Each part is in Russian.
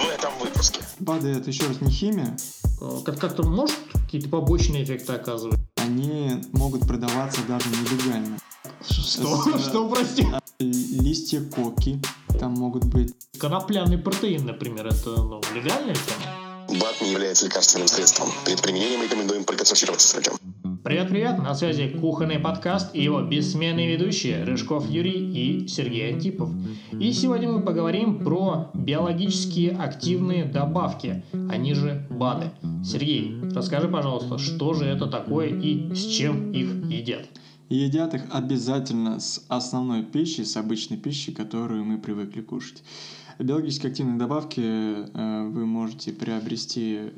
в этом выпуске. БАДы это еще раз не химия. Э, Как- Как-то может какие-то побочные эффекты оказывать? Они могут продаваться даже нелегально. Что? Это- Что, прости? Листья коки там могут быть. Конопляный протеин, например, это ну, легальная тема? БАД не является лекарственным средством. Перед применением рекомендуем проконсультироваться с врачом. Привет-привет, на связи кухонный подкаст и его бессменные ведущие Рыжков Юрий и Сергей Антипов. И сегодня мы поговорим про биологически активные добавки, они же БАДы. Сергей, расскажи, пожалуйста, что же это такое и с чем их едят? Едят их обязательно с основной пищей, с обычной пищей, которую мы привыкли кушать. Биологически активные добавки э, вы можете приобрести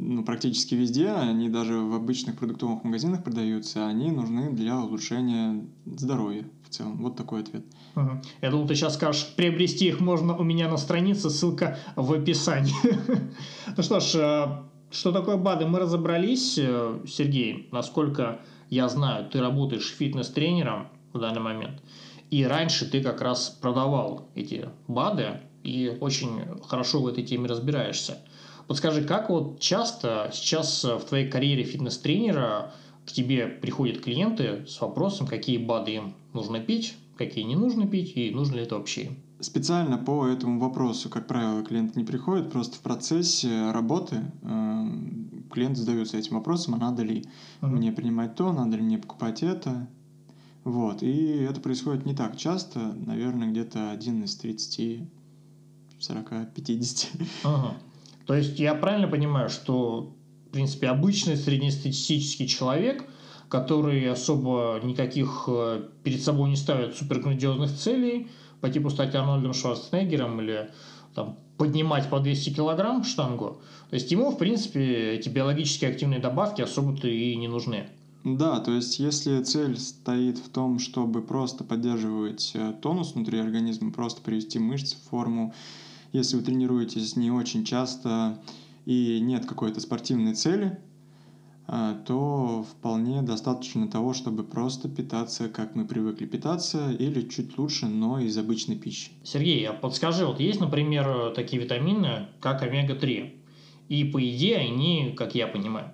ну, практически везде, они даже в обычных продуктовых магазинах продаются, они нужны для улучшения здоровья в целом. Вот такой ответ. Мгм. Я думал, ты сейчас скажешь, приобрести их можно у меня на странице, ссылка в описании. Ну что ж, э, что такое БАДы, мы разобрались. Э, Сергей, насколько я знаю, ты работаешь фитнес-тренером в данный момент. И раньше ты как раз продавал эти БАДы и очень хорошо в этой теме разбираешься. Подскажи, как вот часто сейчас э, в твоей карьере фитнес-тренера к тебе приходят клиенты с вопросом, какие БАДы им нужно пить, какие не нужно пить и нужно ли это вообще? Специально по этому вопросу, как правило, клиент не приходит, просто в процессе работы э, клиент задается этим вопросом, а надо ли Мгм. мне принимать то, надо ли мне покупать это. Вот. И это происходит не так часто, наверное, где-то один из 30, 40, 50. Ага. То есть я правильно понимаю, что, в принципе, обычный среднестатистический человек, который особо никаких э, перед собой не ставит суперграндиозных целей, по типу стать Арнольдом Шварценеггером или там, поднимать по 200 килограмм штангу, то есть ему, в принципе, эти биологически активные добавки особо-то и не нужны. Да, то есть если цель стоит в том, чтобы просто поддерживать э, тонус внутри организма, просто привести мышцы в форму, если вы тренируетесь не очень часто и нет какой-то спортивной цели, а, то вполне достаточно того, чтобы просто питаться, как мы привыкли питаться, или чуть лучше, но из обычной пищи. Сергей, а подскажи, вот есть, например, такие витамины, как омега-3, и по идее они, как я понимаю,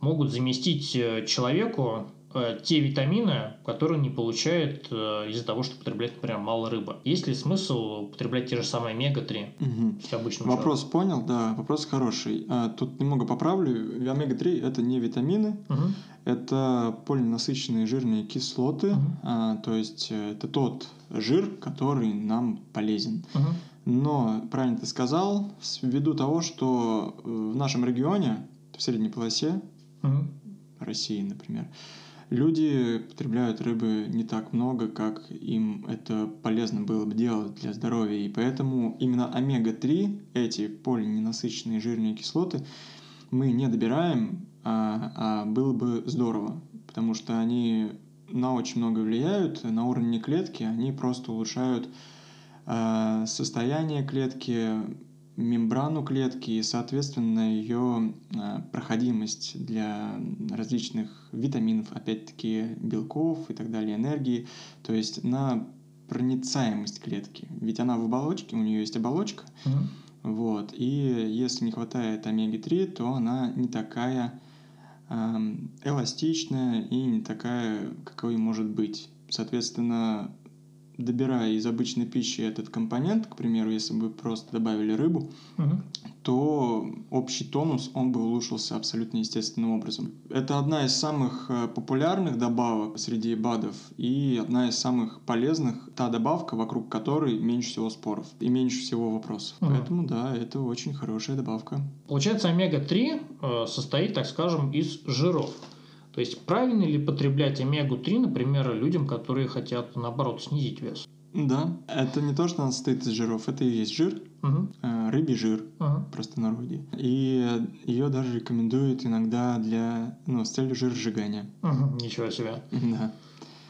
могут заместить э, человеку те витамины, которые он не получает э, из-за того, что потребляет, например, мало рыбы. Есть ли смысл употреблять те же самые омега-3 Мгм. обычному Вопрос понял, да, вопрос хороший. А, Тут немного поправлю. Омега-3 это не витамины, человеку? Мгм. Это полиненасыщенные жирные кислоты, а, то есть э, это тот жир, который нам полезен. Мгм. Но, правильно ты сказал, ввиду того, что э, в нашем регионе, в средней полосе Мгм. России, например, люди потребляют рыбы не так много, как им это полезно было бы делать для здоровья. И поэтому именно омега-3, эти полиненасыщенные жирные кислоты, мы не добираем, а, а было бы здорово, потому что они на очень много влияют, на уровне клетки они просто улучшают а, состояние клетки, мембрану клетки и, соответственно, ее а, проходимость для различных витаминов, опять-таки белков и так далее, энергии, то есть на проницаемость клетки. Ведь она в оболочке, у нее есть оболочка, Мгм. вот, и если не хватает омеги-3, то она не такая ам, эластичная и не такая, какой может быть. Соответственно, добирая из обычной пищи этот компонент, к примеру, если бы просто добавили рыбу, Мгм. то общий тонус, он бы улучшился абсолютно естественным образом. Это одна из самых э, популярных добавок среди БАДов и одна из самых полезных, та добавка, вокруг которой меньше всего споров и меньше всего вопросов. Мгм. Поэтому, да, это очень хорошая добавка. Получается, омега-3 э, состоит, так скажем, из жиров. То есть правильно ли потреблять омегу-3, например, людям, которые хотят, наоборот, снизить вес? Да, это не то, что она состоит из жиров, это и есть жир, э, рыбий жир, Мгм. в простонародье. И ее даже рекомендуют иногда для, ну, с целью жиросжигания. Мгм. Ничего себе. Да.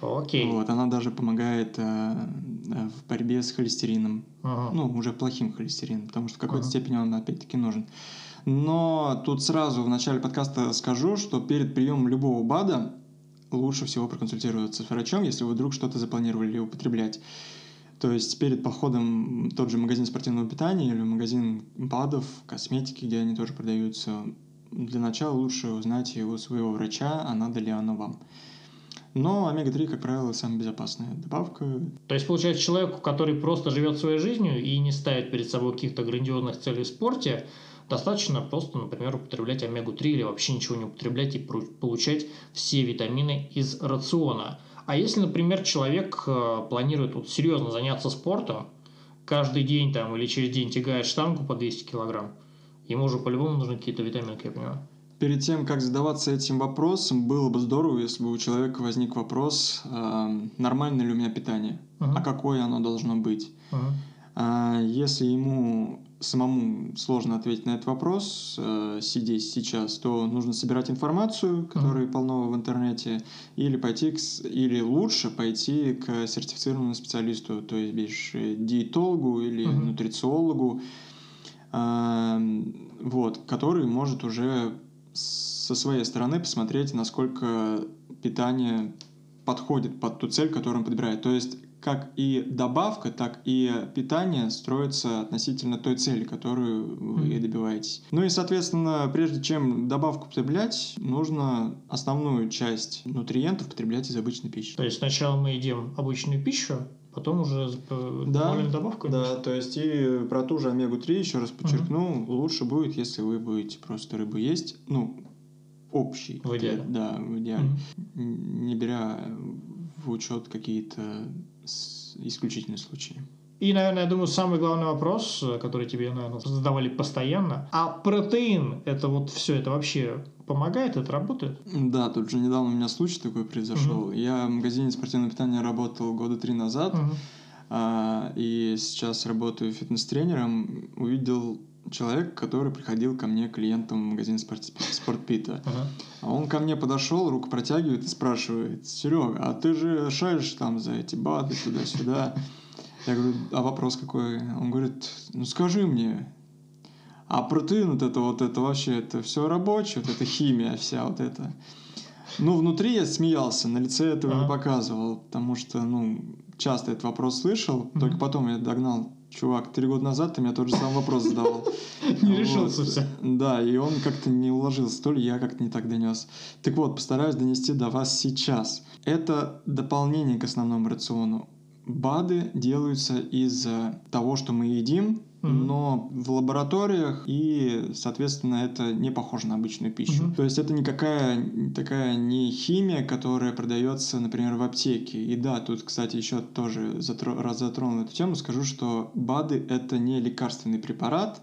Окей. Вот, она даже помогает э, э, в борьбе с холестерином. Мгм. Ну, уже плохим холестерином, потому что в какой-то Ага. степени он опять-таки нужен. Но тут сразу в начале подкаста скажу, что перед приемом любого БАДа лучше всего проконсультироваться с врачом, если вы вдруг что-то запланировали употреблять. То есть перед походом тот же магазин спортивного питания или магазин БАДов, косметики, где они тоже продаются, для начала лучше узнать у своего врача, а надо ли оно вам. Но омега-3, как правило, самая безопасная добавка. То есть, получается, человеку, который просто живет своей жизнью и не ставит перед собой каких-то грандиозных целей в спорте, достаточно просто, например, употреблять омегу-3 или вообще ничего не употреблять и получать все витамины из рациона. А если, например, человек э, планирует вот серьезно заняться спортом, каждый день там или через день тягает штангу по 200 килограмм, ему уже по-любому нужны какие-то витамины, я понимаю перед тем, как задаваться этим вопросом, было бы здорово, если бы у человека возник вопрос, э, нормально ли у меня питание, uh-huh. а какое оно должно быть. Uh-huh. Э, если ему самому сложно ответить на этот вопрос, э, сидя сейчас, то нужно собирать информацию, которая uh-huh. полно в интернете, или пойти к, или лучше пойти к сертифицированному специалисту, то есть бишь диетологу или uh-huh. нутрициологу, э, вот, который может уже со своей стороны посмотреть, насколько питание подходит под ту цель, которую он подбирает. То есть как и добавка, так и питание строится относительно той цели, которую вы добиваетесь. Ну и, соответственно, прежде чем добавку потреблять, нужно основную часть нутриентов потреблять из обычной пищи. То есть сначала мы едим обычную пищу, потом уже да, добавку? Да, то есть и про ту же омегу-3 еще раз подчеркну, угу. лучше будет, если вы будете просто рыбу есть, ну, общий. В идеале. Да, в идеале. Угу. Не беря в учет какие-то исключительные случаи. И, наверное, я думаю, самый главный вопрос, который тебе, наверное, задавали постоянно. А протеин, это вот все, это вообще помогает, это работает? Да, тут же недавно у меня случай такой произошел. Угу. Я в магазине спортивного питания работал года три назад, угу. а, и сейчас работаю фитнес-тренером. Увидел человека, который приходил ко мне клиентом в магазин спорт, спортпита. Ага. А он ко мне подошел, руку протягивает и спрашивает, Серега, а ты же шаришь там за эти БАДы туда-сюда? Я говорю, а вопрос какой? Он говорит, ну скажи мне, а протеин вот это вот это вообще, это все рабочее, вот эта химия вся вот это. Ну, внутри я смеялся, на лице этого ага. не показывал, потому что, ну, часто этот вопрос слышал, только потом я догнал чувак, три года назад ты мне тот же самый вопрос задавал. Не решился все. Да, и он как-то не уложился, то ли я как-то не так донес. Так вот, постараюсь донести до вас сейчас. Это дополнение к основному рациону. БАДы делаются из того, что мы едим, но в лабораториях и, соответственно, это не похоже на обычную пищу. То есть это никакая такая не химия, которая продается, например, в аптеке. И да, тут, кстати, еще тоже затро- раз затронул эту тему, скажу, что БАДы это не лекарственный препарат.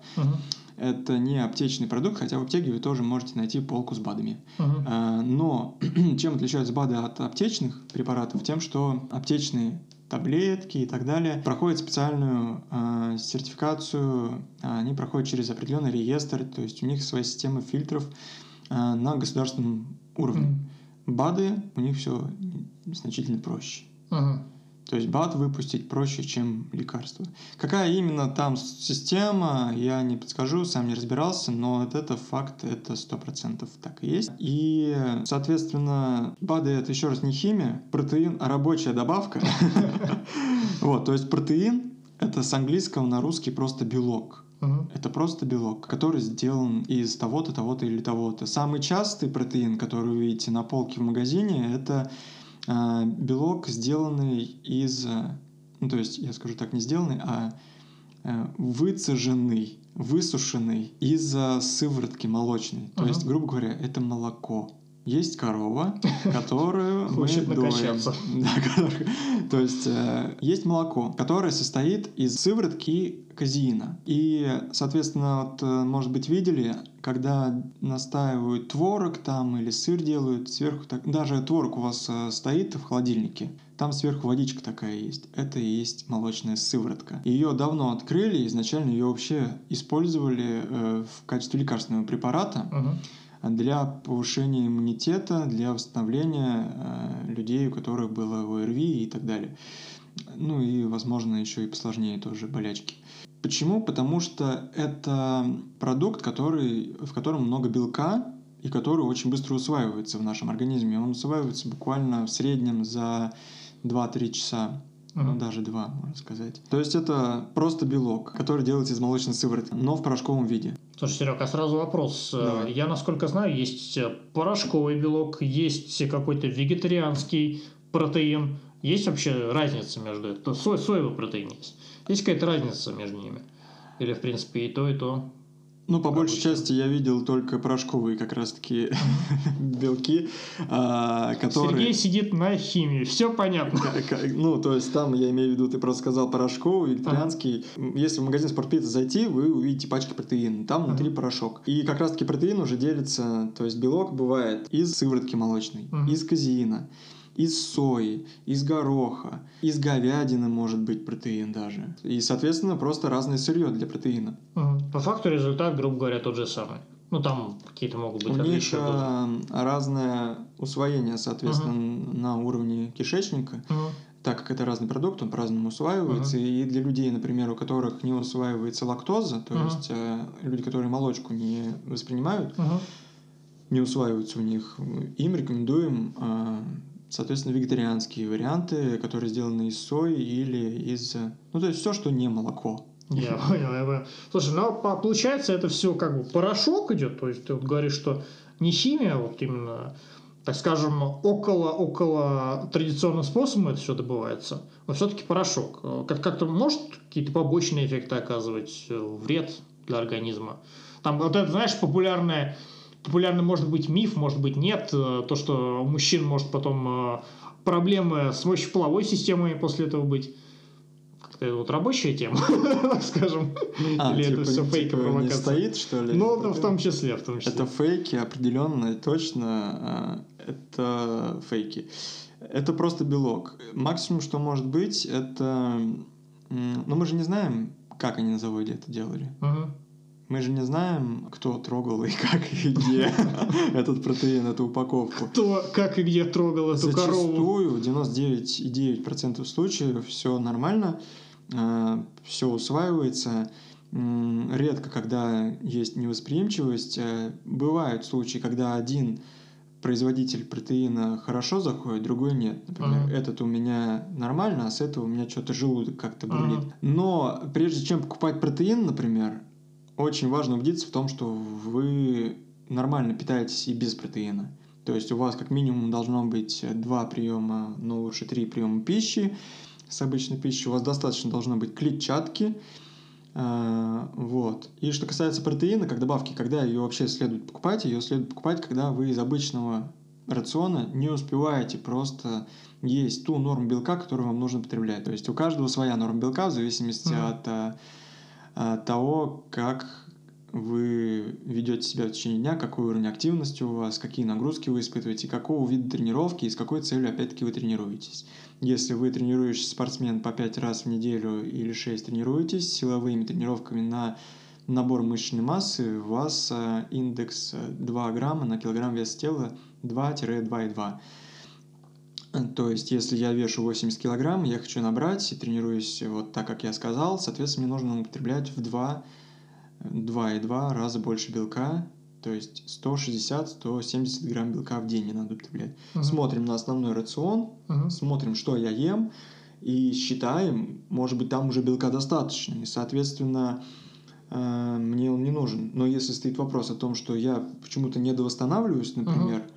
Это не аптечный продукт, хотя в аптеке вы тоже можете найти полку с БАДами. Uh-huh. Но чем отличаются БАДы от аптечных препаратов? Тем, что аптечные таблетки и так далее, проходят специальную э, сертификацию, они проходят через определенный реестр, то есть у них своя система фильтров э, на государственном уровне. Mm. БАДы у них все значительно проще. Uh-huh. То есть БАД выпустить проще, чем лекарство. Какая именно там система, я не подскажу, сам не разбирался, но вот это факт, это сто процентов так и есть. И, соответственно, БАДы это еще раз не химия, протеин, а рабочая добавка. Вот, то есть протеин это с английского на русский просто белок. Uh-huh. Это просто белок, который сделан из того-то, того-то или того-то. Самый частый протеин, который вы видите на полке в магазине, это белок, сделанный из, ну то есть я скажу так, не сделанный, а э, выцеженный, высушенный из сыворотки молочной. То есть, грубо говоря, это молоко. Есть корова, которую мы доим. Да, то есть э, есть молоко, которое состоит из сыворотки казеина. И, соответственно, вот, э, может быть, видели, когда настаивают творог там или сыр делают, сверху так, даже творог у вас э, стоит в холодильнике, там сверху водичка такая есть. Это и есть молочная сыворотка. Ее давно открыли, изначально ее вообще использовали э, в качестве лекарственного препарата. Uh-huh для повышения иммунитета, для восстановления э, людей, у которых было ОРВИ и так далее. Ну и, возможно, еще и посложнее тоже болячки. Почему? Потому что это продукт, который, в котором много белка, и который очень быстро усваивается в нашем организме. Он усваивается буквально в среднем за 2-3 часа. Ну, даже два, можно сказать. То есть это просто белок, который делается из молочной сыворотки, но в порошковом виде. Слушай, Серег, а сразу вопрос. Давай. Я, насколько знаю, есть порошковый белок, есть какой-то вегетарианский протеин. Есть вообще разница между? Сой, соевый протеин есть. Есть какая-то разница между ними? Или, в принципе, и то, и то? Ну, по большей части я видел только порошковые как раз-таки белки, а, которые... Сергей сидит на химии. Все понятно. Ну, то есть там, я имею в виду, ты просто сказал порошковый, вегетарианский. Если в магазин спортпицца зайти, вы увидите пачки протеина. Там внутри порошок. И как раз-таки протеин уже делится, то есть белок бывает из сыворотки молочной, из казеина, из сои, из гороха, из говядины может быть протеин даже. И, соответственно, просто разное сырье для протеина. По факту результат, грубо говоря, тот же самый. Ну, там какие-то могут быть У них тоже. э, разное усвоение, соответственно, на уровне кишечника. Мгм. так как это разный продукт, он по-разному усваивается. И для людей, например, у которых не усваивается лактоза, то Мгм. есть э, люди, которые молочку не воспринимают, Мгм. не усваиваются у них, им рекомендуем, э, соответственно, вегетарианские варианты, которые сделаны из сои или из... Ну, то есть все, что не молоко. Я понял, я понял. Слушай, ну по- получается это все как бы порошок идет, то есть ты вот говоришь, что не химия, а вот именно, так скажем, около, около традиционным способом это все добывается, но все-таки порошок. Э, Как- Как-то может какие-то побочные эффекты оказывать э, вред для организма? Там вот это, знаешь, популярное, популярный может быть миф, может быть нет, э, то, что у мужчин может потом э, проблемы с мочеполовой системой после этого быть. Как-то вот рабочая тема, так скажем. А, Или типа, это все не- фейк типа, не провокация? стоит, что ли? Ну, Это в том числе, в том числе. Это фейки, определенно, и точно. э, Это фейки. Это просто белок. Максимум, что может быть, это... м, Ну, мы же не знаем, как они на заводе это делали. Мгм. Мы же не знаем, кто трогал и как и где этот протеин, эту упаковку. Кто, как и где трогал эту корову. Зачастую, в 99,9% случаев все нормально, все усваивается. Редко, когда есть невосприимчивость. Э, Бывают случаи, когда один производитель протеина хорошо заходит, другой нет. Например, Мгм. этот у меня нормально, а с этого у меня что-то желудок как-то бурлит. Мгм. Но прежде чем покупать протеин, например, очень важно убедиться в том, что вы нормально питаетесь и без протеина. То есть у вас как минимум должно быть два приема, но лучше три приема пищи с обычной пищей. У вас достаточно должно быть клетчатки. А, Вот. И что касается протеина, как добавки, когда ее вообще следует покупать, ее следует покупать, когда вы из обычного рациона не успеваете просто есть ту норму белка, которую вам нужно потреблять. То есть у каждого своя норма белка в зависимости Мгм. от а, того, как вы ведете себя в течение дня, какой уровень активности у вас, какие нагрузки вы испытываете, какого вида тренировки и с какой целью опять-таки вы тренируетесь. Если вы тренирующийся спортсмен по 5 раз в неделю или 6 тренируетесь силовыми тренировками на набор мышечной массы, у вас а, индекс а, 2 грамма на килограмм веса тела 2-2,2. То есть, если я вешу 80 килограмм, я хочу набрать и тренируюсь вот так, как я сказал, соответственно, мне нужно употреблять в 2, 2,2 раза больше белка, то есть 160-170 грамм белка в день мне надо употреблять. Мгм. Смотрим на основной рацион, Мгм. смотрим, что я ем, и считаем, может быть, там уже белка достаточно, и, соответственно, э, мне он не нужен. Но если стоит вопрос о том, что я почему-то недовосстанавливаюсь, например,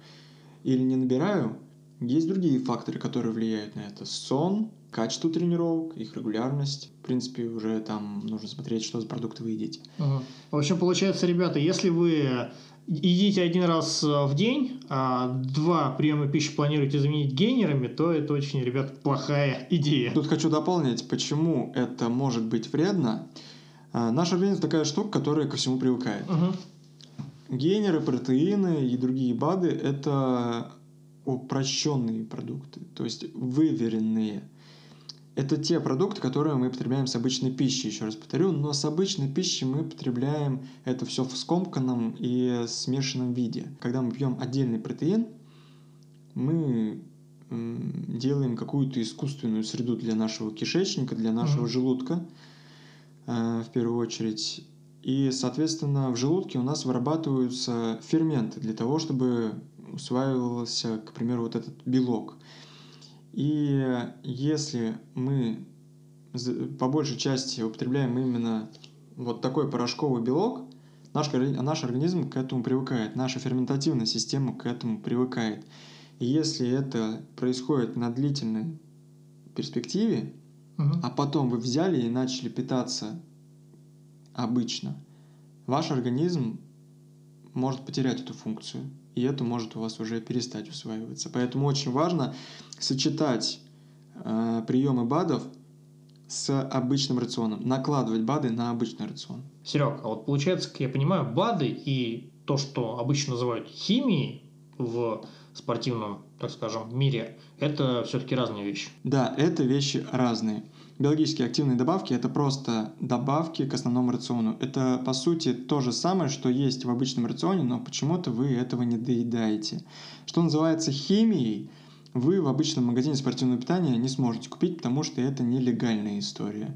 или не набираю, есть другие факторы, которые влияют на это. Сон, качество тренировок, их регулярность. В принципе, уже там нужно смотреть, что за продукты вы едите. Мгм. В общем, получается, ребята, если вы едите один раз э, в день, а два приема пищи планируете заменить гейнерами, то это очень, ребят, плохая идея. Тут хочу дополнить, почему это может быть вредно. А, Наш организм такая штука, которая ко всему привыкает. Мгм. Гейнеры, протеины и другие БАДы – это упрощенные продукты, то есть выверенные. Это те продукты, которые мы потребляем с обычной пищей, еще раз повторю, но с обычной пищей мы потребляем это все в скомканном и смешанном виде. Когда мы пьем отдельный протеин, мы делаем какую-то искусственную среду для нашего кишечника, для нашего Мгм. желудка, э, в первую очередь. И, соответственно, в желудке у нас вырабатываются ферменты для того, чтобы усваивался, к примеру, вот этот белок. И если мы по большей части употребляем именно вот такой порошковый белок, наш, наш организм к этому привыкает, наша ферментативная система к этому привыкает. И если это происходит на длительной перспективе, Мгм. а потом вы взяли и начали питаться обычно, ваш организм может потерять эту функцию, и это может у вас уже перестать усваиваться. Поэтому очень важно сочетать э, приемы БАДов с обычным рационом, накладывать БАДы на обычный рацион. Серег, а вот получается, как я понимаю, БАДы и то, что обычно называют химией в спортивном, так скажем, мире, это все-таки разные вещи. Да, это вещи разные. Биологически активные добавки – это просто добавки к основному рациону. Это, по сути, то же самое, что есть в обычном рационе, но почему-то вы этого не доедаете. Что называется химией, вы в обычном магазине спортивного питания не сможете купить, потому что это нелегальная история.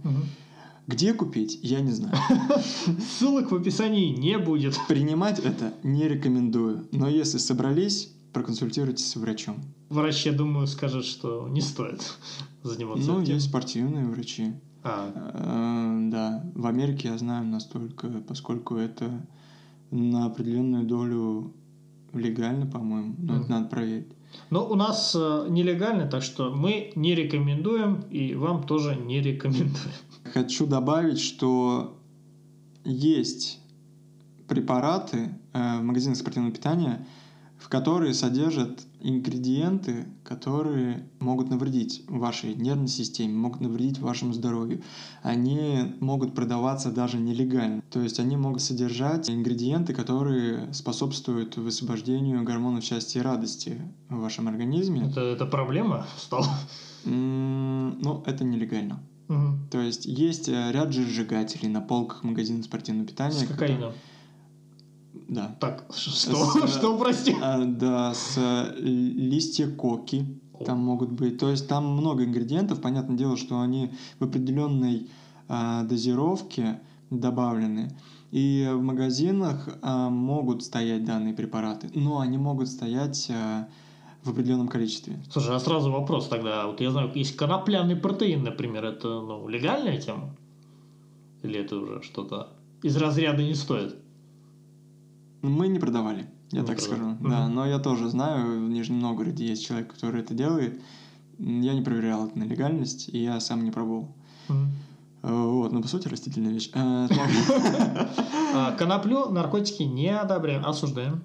Где купить, я не знаю. Ссылок в описании не будет. Принимать это не рекомендую, но если собрались, проконсультируйтесь с врачом. Врач, я думаю, скажет, что не стоит заниматься Ну, этим. есть спортивные врачи. А, Э, Да, в Америке я знаю настолько, поскольку это на определенную долю легально, по-моему, но это Мгм. надо проверить. Но у нас э, нелегально, так что мы не рекомендуем, и вам тоже не рекомендуем. Хочу добавить, что есть препараты э, в магазинах спортивного питания, в которые содержат ингредиенты, которые могут навредить вашей нервной системе, могут навредить вашему здоровью. Они могут продаваться даже нелегально. То есть они могут содержать ингредиенты, которые способствуют высвобождению гормонов счастья и радости в вашем организме. Это, это проблема стала. М, Но это нелегально. Мгм. То есть есть э, ряд жиросжигателей на полках магазинов спортивного питания. С которые- кокаином. Да. Так, что? С- Что, прости? А, да, с э, листья коки там могут быть. То есть там много ингредиентов. Понятное дело, что они в определенной а, дозировке добавлены. И в магазинах а, могут стоять данные препараты, но они могут стоять а, в определенном количестве. Слушай, а сразу вопрос тогда. Вот я знаю, есть конопляный протеин, например, это ну, легальная тема? Или это уже что-то из разряда не стоит? Мы не продавали, я Не так продавали. скажу. Да, но я тоже знаю, в Нижнем Новгороде есть человек, который это делает. Я не проверял это на легальность, и я сам не пробовал. Э, Вот, но по сути растительная вещь. Э, А, коноплю, наркотики не одобряем, осуждаем.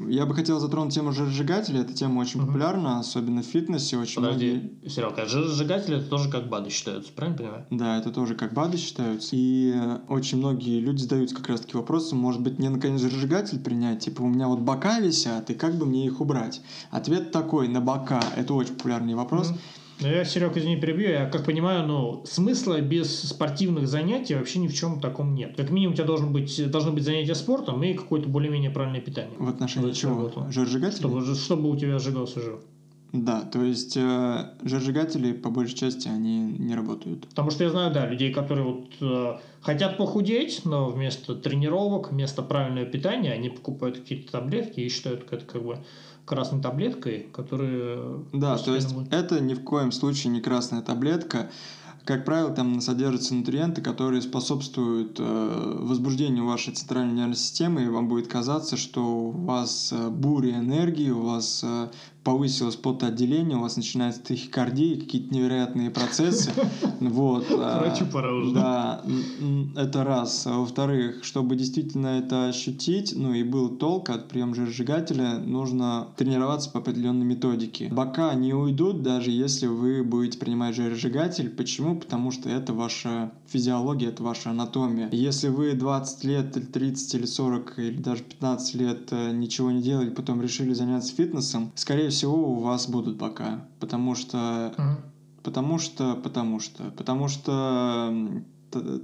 А, Я бы хотел затронуть тему жиросжигателей. Эта тема очень Мгм. популярна, особенно в фитнесе. Очень многие... Подожди, Серега, жиросжигатели это тоже как БАДы считаются, правильно понимаю? Да, это тоже как БАДы считаются. И очень многие люди задаются как раз-таки вопросом, может быть, мне наконец жиросжигатель принять? Типа, у меня вот бока висят, и как бы мне их убрать? Ответ такой, на бока. Это очень популярный вопрос. Мгм. Ну, я, Серег, извини, перебью. Я как понимаю, ну, смысла без спортивных занятий вообще ни в чем таком нет. Как минимум у тебя должен быть, должны быть занятия спортом и какое-то более-менее правильное питание. В отношении чего? Жиросжигателей? Чтобы, чтобы у тебя сжигался жир. Да, то есть э, жиросжигатели, по большей части, они не работают. Потому что я знаю, да, людей, которые вот э, хотят похудеть, но вместо тренировок, вместо правильного питания они покупают какие-то таблетки и считают это как бы красной таблеткой, которые... Да, то есть будут- это ни в коем случае не красная таблетка. Как правило, там содержатся нутриенты, которые способствуют э, возбуждению вашей центральной нервной системы, и вам будет казаться, что у вас э, буря энергии, у вас э, повысилось потоотделение, у вас начинается тахикардия, какие-то невероятные процессы. Вот. э, Врачу пора уже. Да, это раз. А Во-вторых, чтобы действительно это ощутить, ну и был толк от приема жиросжигателя, нужно тренироваться по определенной методике. Бока не уйдут, даже если вы будете принимать жиросжигатель. Почему? Потому что это ваша физиология, это ваша анатомия. Если вы 20 лет, или 30, или 40, или даже 15 лет э, ничего не делали, потом решили заняться фитнесом, скорее всего, у вас будут бока. Потому что Мгм. Потому что, потому что, потому что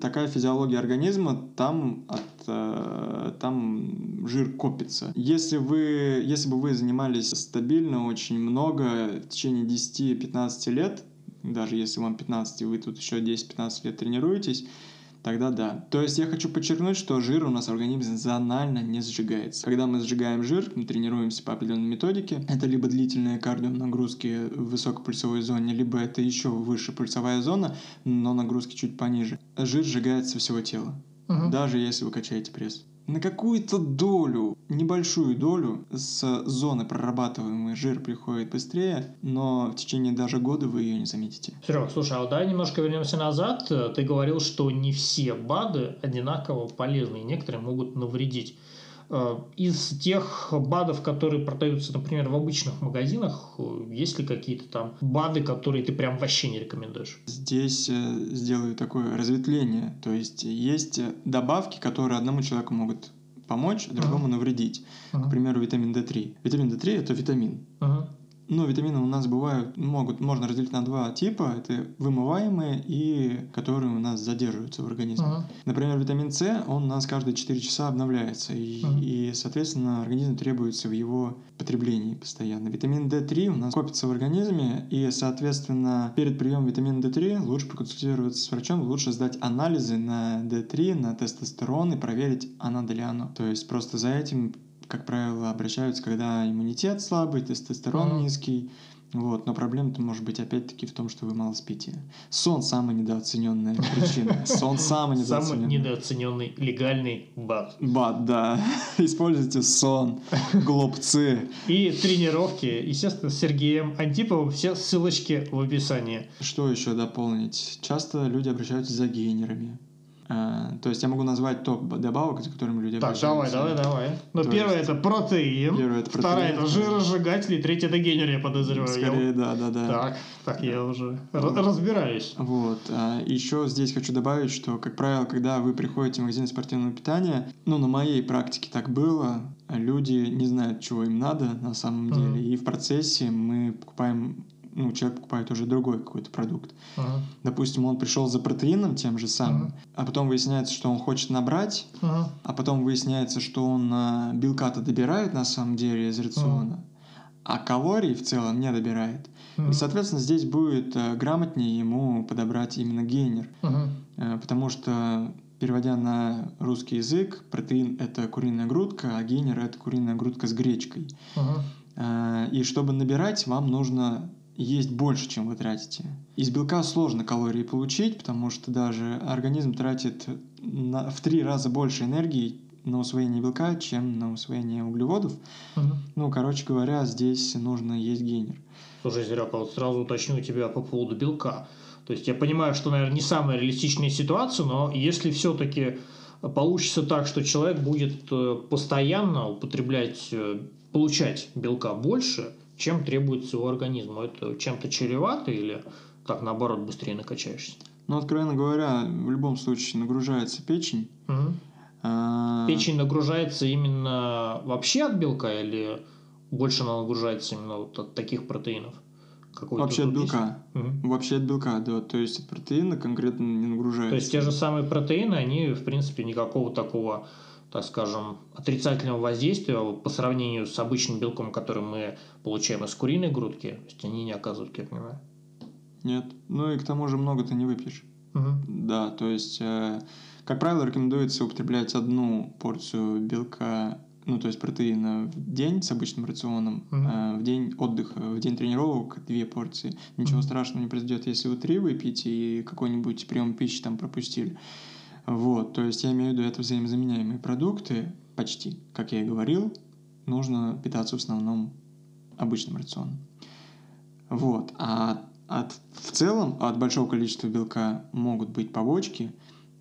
такая физиология организма, там, от, э, там жир копится. Если, вы, если бы вы занимались стабильно очень много в течение 10-15 лет, даже если вам 15, и вы тут еще 10-15 лет тренируетесь, тогда да. То есть я хочу подчеркнуть, что жир у нас в организме зонально не сжигается. Когда мы сжигаем жир, мы тренируемся по определенной методике. Это либо длительные кардионагрузки в высокопульсовой зоне, либо это еще выше пульсовая зона, но нагрузки чуть пониже. Жир сжигается всего тела, Мгм. даже если вы качаете пресс. На какую-то долю, небольшую долю с зоны прорабатываемый жир приходит быстрее, но в течение даже года вы ее не заметите. Серег, слушай, а вот давай немножко вернемся назад. Ты говорил, что не все БАДы одинаково полезны, и некоторые могут навредить. Э, Из тех БАДов, которые продаются, например, в обычных магазинах, э, есть ли какие-то там БАДы, которые ты прям вообще не рекомендуешь? Здесь э, сделаю такое разветвление. То есть есть добавки, которые одному человеку могут помочь, другому навредить. К Мгм. примеру, витамин D3. Витамин D3 это витамин. Мгм. Ну, витамины у нас бывают, могут, можно разделить на два типа. Это вымываемые и которые у нас задерживаются в организме. Мгм. Например, витамин С, он у нас каждые 4 часа обновляется, и, Мгм. и, соответственно, организму требуется в его потреблении постоянно. Витамин D3 у нас копится в организме, и, соответственно, перед приемом витамина D3 лучше проконсультироваться с врачом, лучше сдать анализы на D3, на тестостерон и проверить, а надо ли оно. То есть просто за этим, как правило, обращаются, когда иммунитет слабый, тестостерон Мгм. низкий, вот, но проблема-то может быть опять-таки в том, что вы мало спите. Сон самая недооцененная причина. Сон самый Самый недооцененный. недооцененный легальный БАД. Бат, да. Используйте сон, глупцы. И тренировки, естественно, с Сергеем Антиповым. Все ссылочки в описании. Что еще дополнить? Часто люди обращаются за гейнерами. А, то есть я могу назвать топ добавок, за которыми люди Так, давай, давай, давай. Ну, То первое есть- это протеин. Первое это протеин. это жиросжигатели. Третья это генер, я подозреваю. Я Скорее, да, да, да. Так, так я уже р- разбираюсь. Вот. А еще здесь хочу добавить, что, как правило, когда вы приходите в магазин спортивного питания, ну, на моей практике так было, люди не знают, чего им надо на самом деле, и в процессе мы покупаем, ну, человек покупает уже другой какой-то продукт. Ага, Допустим, он пришел за протеином тем же самым, Мгм. а потом выясняется, что он хочет набрать, ага, а потом выясняется, что он а, белка-то добирает на самом деле из рациона, а калорий в целом не добирает. ага, И, соответственно, здесь будет э, грамотнее ему подобрать именно гейнер, ага, Э, потому что, переводя на русский язык, протеин — это куриная грудка, а гейнер — это куриная грудка с гречкой. Э, И чтобы набирать, вам нужно есть больше, чем вы тратите. Из белка сложно калории получить, потому что даже организм тратит на- в три раза больше энергии на усвоение белка, чем на усвоение углеводов. ага. Ну, короче говоря, здесь нужно есть гейнер. Слушай, Зеряк, а вот сразу уточню тебя по поводу белка. То есть я понимаю, что, наверное, не самая реалистичная ситуация, но если все-таки получится так, что человек будет э, постоянно употреблять, э, получать белка больше, чем требуется его организму, это чем-то чревато или так наоборот быстрее накачаешься? Но, откровенно говоря, в любом случае нагружается печень. А, Печень нагружается именно вообще от белка или больше она нагружается именно вот от таких протеинов? Вообще от белка. Мгм. Вообще от белка, да. То есть от протеина конкретно не нагружается. То есть те же самые протеины, они, в принципе, никакого такого, так скажем, отрицательного воздействия по сравнению с обычным белком, который мы получаем из куриной грудки, то есть они не оказывают, как я понимаю. Нет. Ну и к тому же много ты не выпьешь. Мгм. Да, то есть, э, как правило, рекомендуется употреблять одну порцию белка, ну, то есть протеина в день с обычным рационом, э, в день отдыха, в день тренировок две порции. Ничего Мгм. страшного не произойдет, если вы три выпьете и какой-нибудь прием пищи там пропустили. Вот, то есть я имею в виду, это взаимозаменяемые продукты, почти, как я и говорил, нужно питаться в основном обычным рационом. Вот, а от, в целом от большого количества белка могут быть побочки,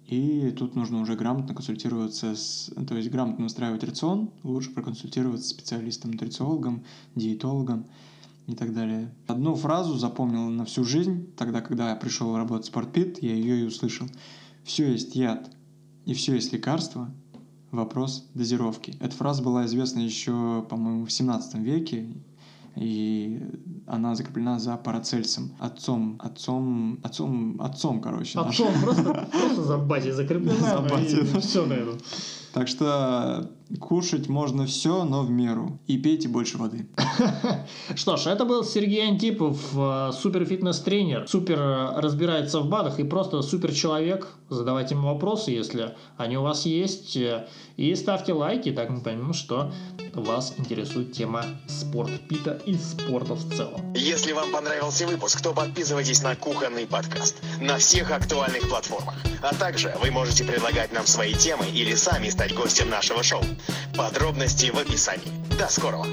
и тут нужно уже грамотно консультироваться с, то есть грамотно устраивать рацион, лучше проконсультироваться с специалистом, нутрициологом, диетологом и так далее. Одну фразу запомнил на всю жизнь, тогда, когда я пришел работать в Спортпит, я ее и услышал. Все есть яд, и все есть лекарство, вопрос дозировки. Эта фраза была известна еще, по-моему, в 17 веке, и она закреплена за Парацельсом, отцом, отцом, отцом, отцом, короче. Отцом просто, просто за бати закреплена. За бати, да. Все на этом. Так что Кушать можно все, но в меру. И пейте больше воды. Что ж, это был Сергей Антипов, э, суперфитнес-тренер, супер разбирается в БАДах и просто супер человек. Задавайте ему вопросы, если они у вас есть. И ставьте лайки, так мы поймем, что вас интересует тема спорт пита и спорта в целом. Если вам понравился выпуск, то подписывайтесь на кухонный подкаст на всех актуальных платформах. А также вы можете предлагать нам свои темы или сами стать гостем нашего шоу. Подробности в описании. До скорого!